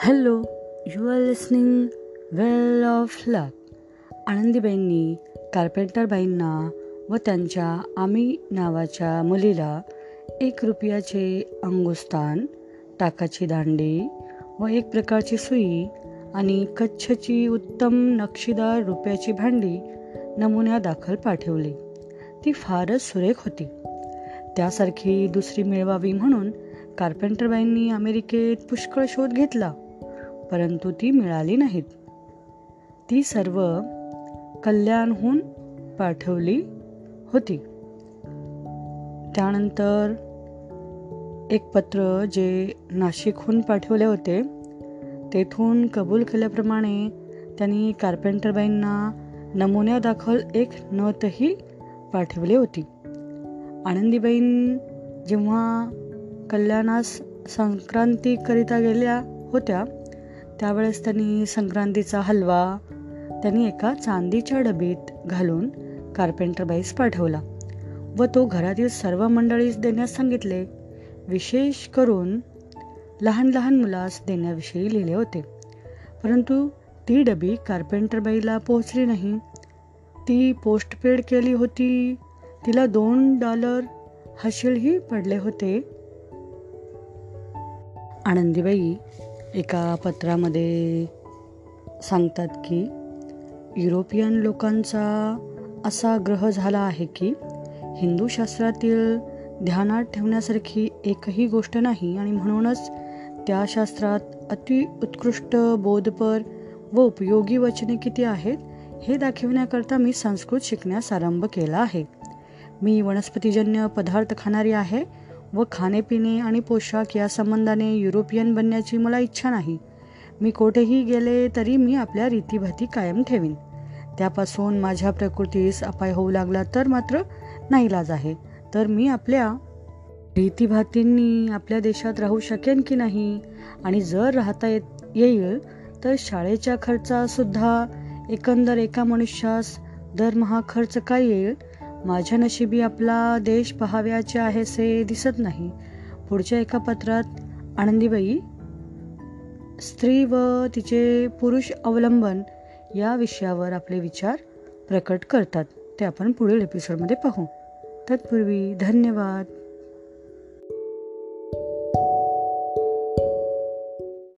Hello you are listening well of luck आनंदीबाईंनी कार्पेंटरबाईंना व त्यांच्या आमी नावाच्या मुलीला एक रुपयाचे अंगुस्तान टाकाची दांडी व एक प्रकारची सुई आणि कच्छची उत्तम नक्षीदार रुपयाची भांडी नमुन्यादाखल पाठवली. ती फारच सुरेख होती. त्यासारखी दुसरी मिळवावी म्हणून कार्पेंटरबाईंनी अमेरिकेत पुष्कळ शोध घेतला. परंतु ती मिळाली नाहीत. ती सर्व कल्याणहून पाठवली होती. त्यानंतर एक पत्र जे नाशिकहून पाठवले होते तेथून कबूल केल्याप्रमाणे त्यांनी कार्पेंटरबाईंना नमुन्यादाखल एक नतही पाठवली होती. आनंदीबाईं जेव्हा कल्याणास संक्रांतीकरिता गेल्या होत्या त्यावेळेस त्यांनी संक्रांतीचा हलवा त्यांनी एका चांदीच्या डबीत घालून कार्पेंटरबाईस पाठवला व तो घरातील सर्व मंडळीस देण्यास सांगितले. विशेष करून लहान लहान मुलास देण्याविषयी लिहिले होते. परंतु ती डबी कार्पेंटरबाईला पोहोचली नाही. ती पोस्टपेड केली होती. तिला दोन डॉलर हशीलही पडले होते. आनंदीबाई एका पत्रामध्ये सांगतात की युरोपियन लोकांचा असा ग्रह झाला आहे की हिंदू शास्त्रातील ध्यानात ठेवण्यासारखी एकही गोष्ट नाही आणि म्हणूनच त्या शास्त्रात अति उत्कृष्ट बोधपर व उपयोगी वचने किती आहेत हे दाखविण्याकरता मी संस्कृत शिकण्यास आरंभ केला आहे. मी वनस्पतीजन्य पदार्थ खाणारी आहे व खाणेपिणे आणि पोशाख या संबंधाने युरोपियन बनण्याची मला इच्छा नाही. मी कोठेही गेले तरी मी आपल्या रीतीभाती कायम ठेवीन. त्यापासून माझ्या प्रकृतीस अपाय होऊ लागला तर मात्र नाईलाज आहे. तर मी आपल्या रीतीभातींनी आपल्या देशात राहू शकेन की नाही? आणि जर राहता येत येईल तर शाळेच्या खर्चासुद्धा एकंदर एका मनुष्यास दरमहा खर्च काय येईल? माझ्या नशिबी आपला देश पहाव्याचे आहेसे दिसत नाही. पुढच्या एका पत्रात आनंदीबाई स्त्री व तिचे पुरुष अवलंबन या विषयावर आपले विचार प्रकट करतात. ते आपण पुढील एपिसोडमध्ये पाहू. तत्पूर्वी धन्यवाद.